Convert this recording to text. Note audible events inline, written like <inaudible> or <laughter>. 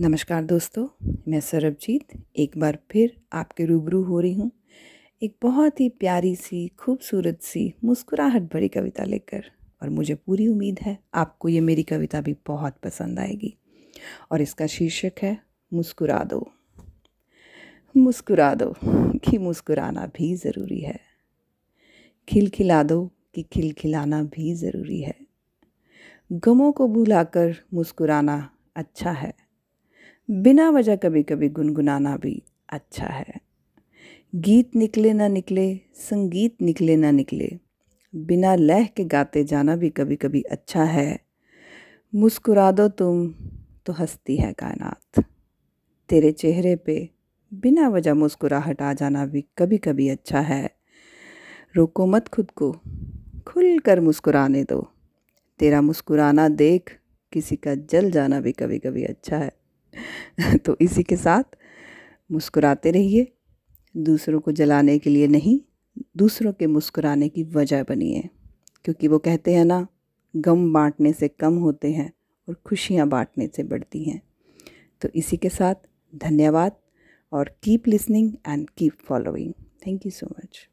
नमस्कार दोस्तों, मैं सरबजीत एक बार फिर आपके रूबरू हो रही हूँ एक बहुत ही प्यारी सी, खूबसूरत सी, मुस्कुराहट भरी कविता लेकर और मुझे पूरी उम्मीद है आपको ये मेरी कविता भी बहुत पसंद आएगी और इसका शीर्षक है, मुस्कुरा दो। मुस्कुरा दो कि मुस्कुराना भी ज़रूरी है। खिलखिला दो कि खिलखिलाना भी ज़रूरी है। गमों को भुलाकर मुस्कुराना अच्छा है। बिना वजह कभी कभी गुनगुनाना भी अच्छा है। गीत निकले ना निकले, संगीत निकले ना निकले, बिना लह के गाते जाना भी कभी कभी अच्छा है। मुस्कुरा दो तुम तो हंसती है कायनात। तेरे चेहरे पे बिना वजह मुस्कुराहट आ जाना भी कभी कभी अच्छा है। रोको मत खुद को खुल कर मुस्कुराने दो। तेरा मुस्कुराना देख किसी का जल जाना भी कभी कभी अच्छा है। <laughs> तो इसी के साथ मुस्कुराते रहिए। दूसरों को जलाने के लिए नहीं, दूसरों के मुस्कुराने की वजह बनिए। क्योंकि वो कहते हैं ना, गम बांटने से कम होते हैं और खुशियाँ बांटने से बढ़ती हैं। तो इसी के साथ धन्यवाद और keep listening and keep following thank you so much